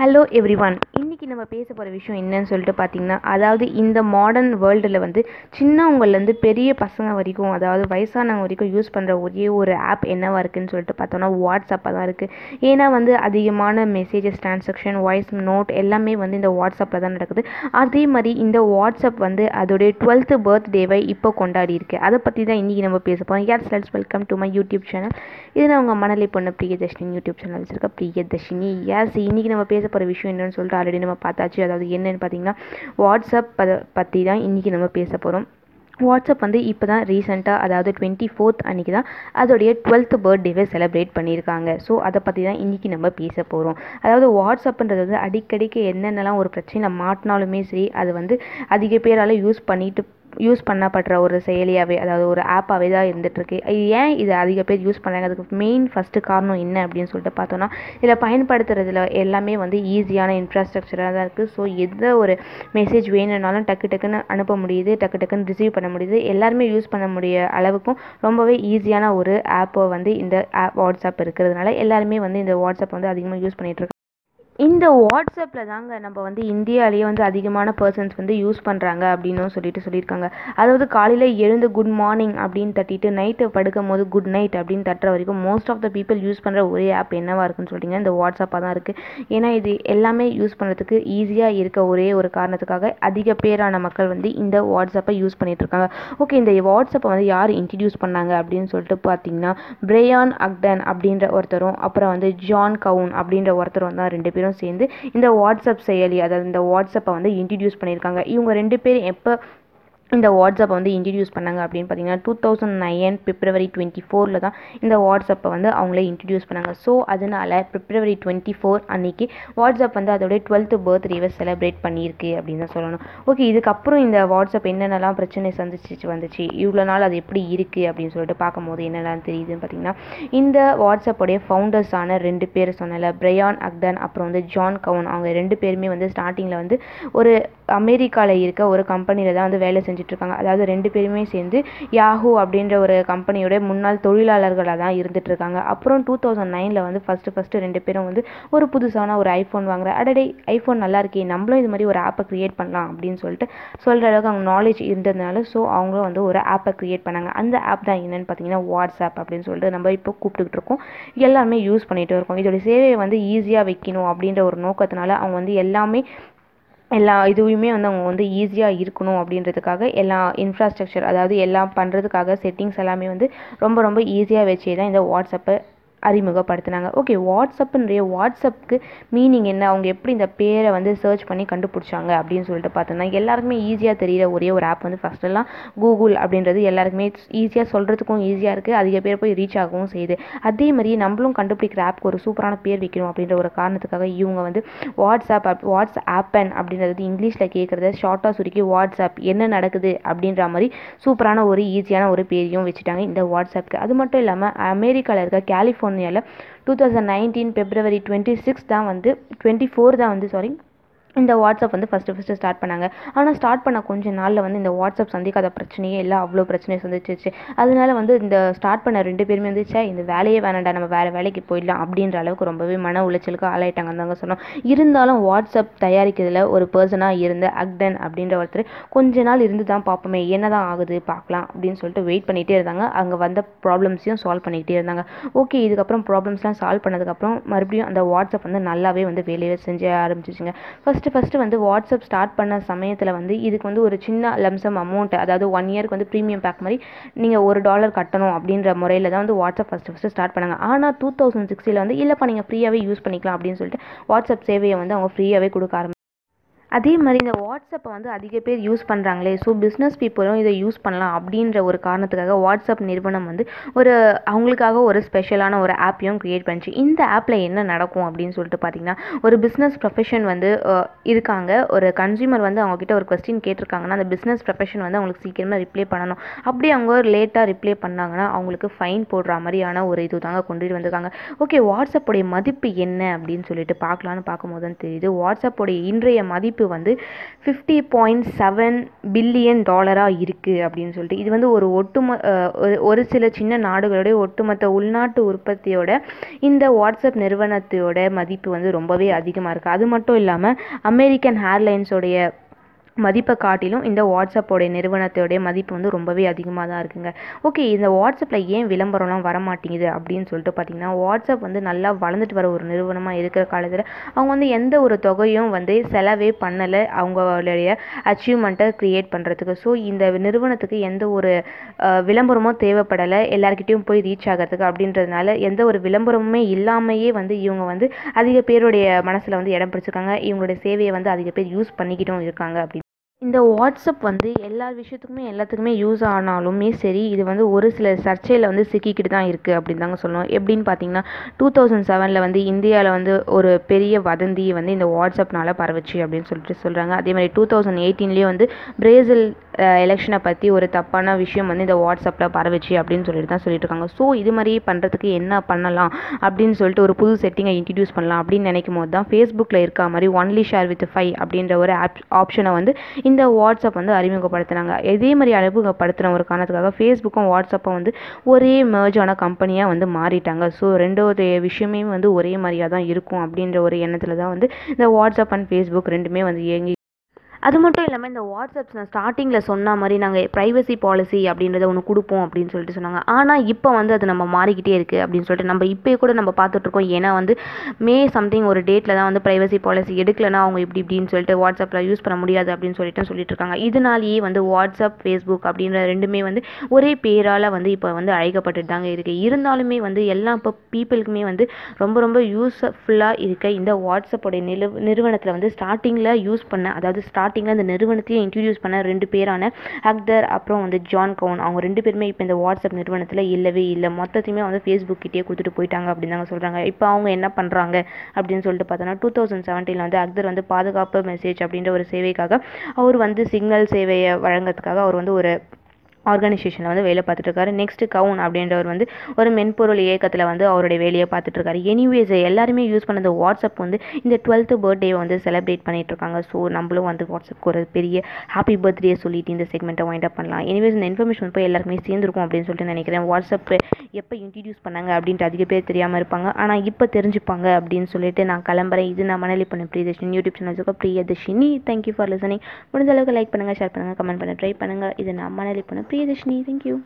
Hello every one இன்றைக்கி நம்ம பேச போகிற விஷயம் என்னன்னு சொல்லிட்டு பார்த்தீங்கன்னா அதாவது இந்த மாடர்ன் வேர்ல்டில் வந்து சின்னவங்கள்லேருந்து பெரிய பசங்க வரைக்கும் அதாவது வயசானவங்க வரைக்கும் யூஸ் பண்ணுற ஒரே ஒரு ஆப் என்னவாக இருக்குன்னு சொல்லிட்டு பார்த்தோன்னா வாட்ஸ்அப்பாக தான் இருக்குது ஏன்னா வந்து அதிகமான மெசேஜஸ் ட்ரான்சாக்ஷன் வாய்ஸ் நோட் எல்லாமே வந்து இந்த வாட்ஸ்அப்பில் தான் நடக்குது. அதே மாதிரி இந்த வாட்ஸ்அப் வந்து அதோடைய டுவெல்த்து பர்த்டேவை இப்போ கொண்டாடி இருக்கு. அதை பற்றி தான் இன்றைக்கி நம்ம பேச போகிறோம் யார் cells welcome to my YouTube channel இது நான் உங்கள் மணலி பொண்ணு பிரியதர்ஷினி யூடியூப் சேனல் வச்சுருக்க பிரியதர்ஷினி. யாஸ் இன்றைக்கி நம்ம பேச போகிற விஷயம் என்னென்னு சொல்லிட்டு ஆல்ரெடி நம்ம பார்த்தாச்சு. அதாவது என்னென்னு பார்த்தீங்கன்னா வாட்ஸ்அப் பற்றி தான் இன்றைக்கி நம்ம பேச போகிறோம் வாட்ஸ்அப் வந்து இப்போ தான் ரீசெண்டாக அதாவது டுவெண்ட்டி ஃபோர்த் அன்றைக்கி தான் அதோடைய டுவெல்த் பர்த்டேவை செலிப்ரேட் பண்ணியிருக்காங்க. ஸோ அதை பற்றி தான் இன்றைக்கி நம்ம பேச போகிறோம் அதாவது வாட்ஸ்அப்புன்றது வந்து அடிக்கடிக்கு என்னென்னலாம் ஒரு பிரச்சனை மாட்டினாலுமே சரி அது வந்து அதிக பேரால் யூஸ் பண்ணிட்டு யூஸ் பண்ணப்படுற ஒரு செயலியாகவே அதாவது ஒரு ஆப்பாகவே தான் இருந்துகிட்ருக்கு ஏன் இது அதிக பேர் யூஸ் பண்ணுறாங்க அதுக்கு மெயின் ஃபஸ்ட்டு காரணம் என்ன அப்படின்னு சொல்லிட்டு பார்த்தோன்னா இதில் பயன்படுத்துறதுல எல்லாமே வந்து ஈஸியான இன்ஃப்ராஸ்ட்ரக்சராக தான் இருக்குது ஸோ எந்த ஒரு மெசேஜ் வேணும்னாலும் டக்கு டக்குன்னு அனுப்ப முடியுது டக்கு டக்குன்னு ரிசீவ் பண்ண முடியுது. எல்லாருமே யூஸ் பண்ண முடிய அளவுக்கும் ரொம்பவே ஈஸியான ஒரு ஆப்பை வந்து இந்த ஆப் வாட்ஸ்அப் இருக்கிறதுனால எல்லாருமே வந்து இந்த வாட்ஸ்அப் வந்து அதிகமாக யூஸ் பண்ணிகிட்ருக்காங்க இந்த வாட்ஸ்அப்பில் தாங்க நம்ம வந்து இந்தியாவிலேயே வந்து அதிகமான பர்சன்ஸ் வந்து யூஸ் பண்ணுறாங்க அப்படின்னும் சொல்லிட்டு சொல்லியிருக்காங்க. அதாவது காலையில் எழுந்து குட் மார்னிங் அப்படின்னு தட்டிட்டு நைட்டு படுக்கும் போது குட் நைட் அப்படின்னு தட்டுற வரைக்கும் most of the people use பண்ணுற ஒரே ஆப் என்னவாக இருக்குன்னு சொல்லிட்டீங்கன்னா இந்த வாட்ஸ்அப்பாக தான் இருக்குது ஏன்னா இது எல்லாமே யூஸ் பண்ணுறதுக்கு ஈஸியாக இருக்க ஒரே ஒரு காரணத்துக்காக அதிக பேரான மக்கள் வந்து இந்த வாட்ஸ்அப்பை யூஸ் பண்ணிகிட்ருக்காங்க இருக்காங்க. ஓகே இந்த வாட்ஸ்அப்பை வந்து யார் இன்ட்ரடியூஸ் பண்ணாங்க அப்படின்னு சொல்லிட்டு பார்த்தீங்கன்னா பிரேயான் அக்டன் அப்படின்ற ஒருத்தரும் அப்புறம் வந்து ஜான் கவுன் அப்படின்ற ஒருத்தரும் தான் ரெண்டு பேரும் சேர்ந்து இந்த வாட்ஸ்அப் செயலி அதாவது இந்த வாட்ஸ்அப்பை வந்து இன்ட்ரடியூஸ் பண்ணியிருக்காங்க. இவங்க ரெண்டு பேரும் எப்போ இந்த வாட்ஸ்அப்பை வந்து இன்ட்ரடியூஸ் பண்ணாங்க அப்படின்னு பார்த்தீங்கன்னா two thousand nine February twenty ஃபோரில் தான் இந்த வாட்ஸ்அப்பை வந்து அவங்களே இன்ட்ரடியூஸ் பண்ணாங்க. ஸோ அதனால் பிப்ரவரி டுவெண்ட்டி ஃபோர் அன்றைக்கி வாட்ஸ்அப் வந்து அதோடைய டுவெல்த்து பர்த்டேவை செலிப்ரேட் பண்ணியிருக்கு அப்படின்னு தான் சொல்லணும். ஓகே இதுக்கப்புறம் இந்த வாட்ஸ்அப் என்னென்னலாம் பிரச்சனை சந்திச்சு வந்துச்சு? இவ்வளோ நாள் அது எப்படி இருக்குது அப்படின்னு சொல்லிட்டு பார்க்கும்போது என்னெல்லாம் தெரியுதுன்னு பார்த்தீங்கன்னா இந்த வாட்ஸ்அப்போடைய ஃபவுண்டர்ஸான ரெண்டு பேர் சொன்னல பிரயான் அக்டன் அப்புறம் வந்து ஜான் கவுன் அவங்க ரெண்டு பேருமே வந்து ஸ்டார்டிங்கில் வந்து ஒரு அமெரிக்காவில் இருக்க ஒரு கம்பெனியில் தான் வந்து வேலை செஞ்சுட்ருக்காங்க. அதாவது ரெண்டு பேருமே சேர்ந்து யாஹூ அப்படின்ற ஒரு கம்பெனியோட முன்னாள் தொழிலாளர்களாக தான் இருந்துகிட்ருக்காங்க அப்புறம் டூ தௌசண்ட் நைனில் வந்து ஃபஸ்ட்டு ஃபஸ்ட்டு ரெண்டு பேரும் வந்து ஒரு புதுசான ஒரு ஐஃபோன் வாங்குற அடடே ஐஃபோன் நல்லா இருக்கே நம்மளும் இது மாதிரி ஒரு ஆப்பை க்ரியேட் பண்ணலாம் அப்படின்னு சொல்லிட்டு சொல்கிற அளவுக்கு அவங்க நாலேஜ் இருந்ததுனால ஸோ அவங்களும் வந்து ஒரு ஆப்பை க்ரியேட் பண்ணாங்க. அந்த ஆப் தான் என்னென்னு பார்த்தீங்கன்னா வாட்ஸ்அப் அப்படின்னு சொல்லிட்டு நம்ம இப்போ கூப்பிட்டுக்கிட்டு இருக்கோம் எல்லாருமே யூஸ் பண்ணிகிட்டு இருக்கோம். இதோட சேவையை வந்து ஈஸியாக வைக்கணும் அப்படின்ற ஒரு நோக்கத்தினால அவங்க வந்து எல்லாமே எல்லா இதுவுமே வந்து அவங்க வந்து ஈஸியாக இருக்கணும் அப்படின்றதுக்காக எல்லா இன்ஃப்ராஸ்ட்ரக்சர் அதாவது எல்லாம் பண்ணுறதுக்காக செட்டிங்ஸ் எல்லாமே வந்து ரொம்ப ரொம்ப ஈஸியாக வச்சே தான் இந்த வாட்ஸ்அப்பை அறிமுகப்படுத்தினாங்க. ஓகே வாட்ஸ்அப்புன்றைய வாட்ஸ்அப்புக்கு மீனிங் என்ன? அவங்க எப்படி இந்த பேரை வந்து சர்ச் பண்ணி கண்டுபிடிச்சாங்க அப்படின்னு சொல்லிட்டு பார்த்தோம்னா எல்லாருக்குமே ஈஸியாக தெரியிற ஒரே ஒரு ஆப் வந்து ஃபஸ்ட்டெல்லாம் கூகுள் அப்படின்றது எல்லாருக்குமே ஈஸியாக சொல்கிறதுக்கும் ஈஸியாக இருக்குது அதிக பேர் போய் ரீச் ஆகவும் செய்யுது. அதே மாதிரி நம்மளும் கண்டுபிடிக்கிற ஆப்க்கு ஒரு சூப்பரான பேர் வைக்கணும் அப்படின்ற ஒரு காரணத்துக்காக இவங்க வந்து வாட்ஸ்அப் வாட்ஸ் ஆப்பன் அப்படின்றது இங்கிலீஷில் கேட்குறத ஷார்ட்டாக சுருக்கி வாட்ஸ்அப் என்ன நடக்குது அப்படின்ற மாதிரி சூப்பரான ஒரு ஈஸியான ஒரு பேரையும் வச்சுட்டாங்க இந்த வாட்ஸ்அப்க்கு அது மட்டும் இல்லாமல் அமெரிக்காவில் இருக்க California கலிஃபோர்னியாவில் two thousand nineteen February twenty six தான் வந்து டுவெண்ட்டி ஃபோர் தான் வந்து சாரி இந்த வாட்ஸ்அப் வந்து ஃபஸ்ட்டு ஃபஸ்ட்டு ஸ்டார்ட் பண்ணாங்க. ஆனால் ஸ்டார்ட் பண்ண கொஞ்ச நாளில் வந்து இந்த வாட்ஸ்அப் சந்திக்காத பிரச்சனையே இல்லை அவ்வளோ பிரச்சனையை சந்திச்சிச்சு. அதனால வந்து இந்த ஸ்டார்ட் பண்ண ரெண்டு பேருமே வந்துச்சா இந்த வேலையே வேணாண்டா நம்ம வேறு வேலைக்கு போயிடலாம் அப்படின்ற அளவுக்கு ரொம்பவே மன உளைச்சலுக்கு ஆளாயிட்டாங்க தாங்க சொன்னோம். இருந்தாலும் வாட்ஸ்அப் தயாரிக்கிறதுல ஒரு பர்சனாக இருந்த அக்டன் அப்படின்ற ஒருத்தர் கொஞ்ச நாள் இருந்து தான் பார்ப்போமே என்ன தான் ஆகுது பார்க்கலாம் அப்படின்னு சொல்லிட்டு வெயிட் பண்ணிகிட்டே இருந்தாங்க. அங்கே வந்த ப்ராப்ளம்ஸையும் சால்வ் பண்ணிக்கிட்டே இருந்தாங்க. ஓகே இதுக்கப்புறம் ப்ராப்ளம்ஸ்லாம் சால்வ் பண்ணதுக்கப்புறம் மறுபடியும் அந்த வாட்ஸ்அப் வந்து நல்லாவே வந்து வேலையை செஞ்சு ஆரம்பிச்சிச்சுங்க. ஃபஸ்ட் ஃபஸ்ட்டு ஃபஸ்ட்டு வந்து வாட்ஸ்அப் ஸ்டார்ட் பண்ண சமயத்தில் வந்து இதுக்கு வந்து ஒரு சின்ன லம்சம் அமௌண்ட் அதாவது ஒன் இயருக்கு வந்து ப்ரீமியம் பேக் மாதிரி நீங்கள் ஒரு டாலர் கட்டணும் அப்படின்ற முறையில் தான் வந்து வாட்ஸ்அப் ஃபஸ்ட்டு ஃபஸ்ட்டு ஸ்டார்ட் பண்ணாங்க. ஆனால் டூ தௌசண்ட் சிக்ஸ்டியில் வந்து இல்லைப்பா நீங்கள் ஃப்ரீயாகவே யூஸ் பண்ணிக்கலாம் அப்படின்னு சொல்லிட்டு வாட்ஸ்அப் சேவையை வந்து அவங்க ஃப்ரீயாகவே கொடுக்க ஆரம்பி அதே மாதிரி இந்த வாட்ஸ்அப்பை வந்து அதிக பேர் யூஸ் பண்ணுறாங்களே ஸோ பிஸ்னஸ் பீப்புளும் இதை யூஸ் பண்ணலாம் அப்படின்ற ஒரு காரணத்துக்காக வாட்ஸ்அப் நிறுவனம் வந்து ஒரு அவங்களுக்காக ஒரு ஸ்பெஷலான ஒரு ஆப்பையும் க்ரியேட் பண்ணிச்சு. இந்த ஆப்பில் என்ன நடக்கும் அப்படின்னு சொல்லிட்டு பார்த்தீங்கன்னா ஒரு பிஸ்னஸ் ப்ரொஃபஷன் வந்து இருக்காங்க. ஒரு கன்சியூமர் வந்து அவங்கக்கிட்ட ஒரு கொஸ்டின் கேட்டிருக்காங்கன்னா அந்த பிஸ்னஸ் ப்ரொஃபஷன் வந்து அவங்களுக்கு சீக்கிரமாக ரிப்ளை பண்ணணும். அப்படி அவங்க லேட்டாக ரிப்ளை பண்ணாங்கன்னா அவங்களுக்கு ஃபைன் போடுற மாதிரியான ஒரு இது தாங்க கொண்டுட்டு வந்திருக்காங்க. ஓகே வாட்ஸ்அப்போடைய மதிப்பு என்ன அப்படின்னு சொல்லிட்டு பார்க்கலான்னு பார்க்கும்போது தான் தெரியுது. வாட்ஸ்அப்போடைய இன்றைய மதிப்பு மதிப்பு வந்து ஃபிஃப்டி பாயிண்ட் செவன் பில்லியன் டாலராக இருக்குது அப்படின்னு சொல்லிட்டு இது வந்து ஒரு ஒட்டுமொ ஒரு- ஒரு சில சின்ன நாடுகளுடைய ஒட்டுமொத்த உள்நாட்டு உற்பத்தியோட இந்த வாட்ஸ்அப் நிறுவனத்தோட மதிப்பு வந்து ரொம்பவே அதிகமாக இருக்குது அது மட்டும் இல்லாமல் அமெரிக்கன் ஏர்லைன்ஸோடைய மதிப்பை காட்டிலும் இந்த வாட்ஸ்அப்போடைய நிறுவனத்தோடைய மதிப்பு வந்து ரொம்பவே அதிகமாக தான் இருக்குங்க. ஓகே இந்த வாட்ஸ்அப்பில் ஏன் விளம்பரம்லாம் வர மாட்டேங்குது அப்படின்னு சொல்லிட்டு பார்த்தீங்கன்னா வாட்ஸ்அப் வந்து நல்லா வளர்ந்துட்டு வர ஒரு நிறுவனமாக இருக்கிற காலத்தில் அவங்க வந்து எந்த ஒரு தொகையும் வந்து செலவே பண்ணலை அவங்களுடைய அச்சீவ்மெண்ட்டை க்ரியேட் பண்ணுறதுக்கு ஸோ இந்த நிறுவனத்துக்கு எந்த ஒரு விளம்பரமும் தேவைப்படலை. எல்லாருக்கிட்டையும் போய் ரீச் ஆகிறதுக்கு அப்படின்றதுனால எந்த ஒரு விளம்பரமுமே இல்லாமையே வந்து இவங்க வந்து அதிக பேருடைய மனசில் வந்து இடம் பிடிச்சிருக்காங்க. இவங்களுடைய சேவையை வந்து அதிக பேர் யூஸ் பண்ணிக்கிட்டும் இருக்காங்க அப்படின்னு இந்த வாட்ஸ்அப் வந்து எல்லா விஷயத்துக்குமே எல்லாத்துக்குமே யூஸ் ஆனாலுமே சரி இது வந்து ஒரு சில சர்ச்சையில் வந்து சிக்கிக்கிட்டு தான் இருக்குது அப்படின்னு தாங்க சொல்லணும். எப்படின்னு பார்த்தீங்கன்னா டூ தௌசண்ட் செவனில் வந்து இந்தியாவில் வந்து ஒரு பெரிய வதந்தி வந்து இந்த வாட்ஸ்அப்னால் பரவுச்சு அப்படின்னு சொல்லிட்டு சொல்கிறாங்க அதே மாதிரி டூ தௌசண்ட் எயிட்டீன்லேயே வந்து பிரேசில் எலெக்ஷனை பற்றி ஒரு தப்பான விஷயம் வந்து இந்த வாட்ஸ்அப்பில் பரவுச்சு அப்படின்னு சொல்லிட்டு தான் சொல்லிட்டு இருக்காங்க. ஸோ இது மாதிரி பண்ணுறதுக்கு என்ன பண்ணலாம் அப்படின்னு சொல்லிட்டு ஒரு புது செட்டிங்கை இன்ட்ரடியூஸ் பண்ணலாம் அப்படின்னு நினைக்கும் போது தான் ஃபேஸ்புக்கில் இருக்க மாதிரி ஒன்லி ஷேர் வித் ஃபைவ் அப்படின்ற ஒரு ஆப் ஆப்ஷனை வந்து இந்த வாட்ஸ்அப் வந்து அறிமுகப்படுத்துனாங்க. இதே மாதிரி அறிமுகப்படுத்தின ஒரு காரணத்துக்காக ஃபேஸ்புக்கும் வாட்ஸ்அப்பும் வந்து ஒரே merge கம்பெனியாக வந்து மாறிட்டாங்க. ஸோ ரெண்டாவது விஷயமே வந்து ஒரே மாதிரியாக தான் இருக்கும் அப்படின்ற ஒரு எண்ணத்தில் தான் வந்து இந்த வாட்ஸ்அப் அண்ட் ஃபேஸ்புக் ரெண்டுமே வந்து இயங்கி அது மட்டும் இல்லாமல் இந்த வாட்ஸ்அப்ஸ் நான் ஸ்டார்டிங்கில் சொன்ன மாதிரி நாங்கள் ப்ரைவசி பாலிசி அப்படின்றத ஒன்று கொடுப்போம் அப்படின்னு சொல்லிட்டு சொன்னாங்க. ஆனால் இப்போ வந்து அது நம்ம மாறிக்கிட்டே இருக்குது அப்படின்னு சொல்லிட்டு நம்ம இப்போ கூட நம்ம பார்த்துட்ருக்கோம் ஏன்னா வந்து மே சம்திங் ஒரு டேட்டில் தான் வந்து ப்ரைவசி பாலிசி எடுக்கலைன்னா அவங்க இப்படி இப்படின்னு சொல்லிட்டு வாட்ஸ்அப்பில் யூஸ் பண்ண முடியாது அப்படின்னு சொல்லிட்டு சொல்லிட்டு இருக்காங்க. இதனாலேயே வந்து வாட்ஸ்அப் ஃபேஸ்புக் அப்படின்ற ரெண்டுமே வந்து ஒரே பேரால் வந்து இப்போ வந்து அழைக்கப்பட்டு தாங்க இருக்குது இருந்தாலுமே வந்து எல்லா இப்போ பீப்புளுக்குமே வந்து ரொம்ப ரொம்ப யூஸ்ஃபுல்லாக இருக்க இந்த வாட்ஸ்அப்போடைய நிறு நிறுவனத்தில் வந்து ஸ்டார்டிங்கில் யூஸ் பண்ண அதாவது ஸ்டார்ட் ஸ்டார்டிங்கில் இந்த நிறுவனத்தையே இன்ட்ரடியூஸ் பண்ண ரெண்டு பேரான அக்தர் அப்புறம் வந்து ஜான் கவுன். அவங்க ரெண்டு பேருமே இப்போ இந்த வாட்ஸ்அப் நிறுவனத்தில் இல்லவே இல்லை. மொத்தத்தையுமே வந்து ஃபேஸ்புக் கிட்டே கொடுத்துட்டு போயிட்டாங்க அப்படின்னு தாங்க சொல்கிறாங்க இப்போ அவங்க என்ன பண்ணுறாங்க அப்படின்னு சொல்லிட்டு பார்த்தோன்னா டூ தௌசண்ட் செவன்டீனில் வந்து அக்தர் வந்து பாதுகாப்பு மெசேஜ் அப்படின்ற ஒரு சேவைக்காக அவர் வந்து சிக்னல் சேவையை வழங்குறதுக்காக அவர் வந்து ஒரு ஆர்கனைசேஷனில் வந்து வேலை பார்த்துட்ருக்காரு. நெக்ஸ்ட் கவுன் அப்படின்றவர் வந்து ஒரு மென்பொருள் இயக்கத்தில் வந்து அவருடைய வேலையை பார்த்துட்ருக்காரு. எனிவேஸ் எல்லாருமே யூஸ் பண்ண அந்த வாட்ஸ்அப் வந்து இந்த டுவெல்த்து பர்த்டேவை வந்து செலிப்ரேட் பண்ணிட்டு இருக்காங்க ஸோ நம்மளும் வந்து வாட்ஸ்அப்க்கு ஒரு பெரிய ஹாப்பி பர்த்டே சொல்லிட்டு இந்த செக்மெண்ட்டை வைண்ட் அப் பண்ணலாம். எனிவேஸ் இந்த இன்ஃபர்மேஷன் போய் எல்லாருக்குமே சேர்ந்துருக்கும் அப்படின்னு சொல்லிட்டு நினைக்கிறேன். வாட்ஸ்அப்பு எப்போ இன்ட்ரடியூஸ் பண்ணாங்க அப்படின்ட்டு அதிக பேர் தெரியாமல் இருப்பாங்க. ஆனால் இப்போ தெரிஞ்சுப்பாங்க அப்படின்னு சொல்லிட்டு நான் கிளம்புறேன். இது நான் மணலி பண்ண பிரியதர்ஷினி யூடியூப் சேனல் வச்சுக்கோ பிரியதர்ஷினி. தேங்க்யூ ஃபார் லிசனிங் முடிஞ்ச அளவுக்கு லைக் பண்ணுங்கள் ஷேர் பண்ணுங்கள் கமெண்ட் பண்ண ட்ரை பண்ணுங்கள் இது நான் மணலி பண்ண பிரியதர்ஷினி. தேங்க்யூ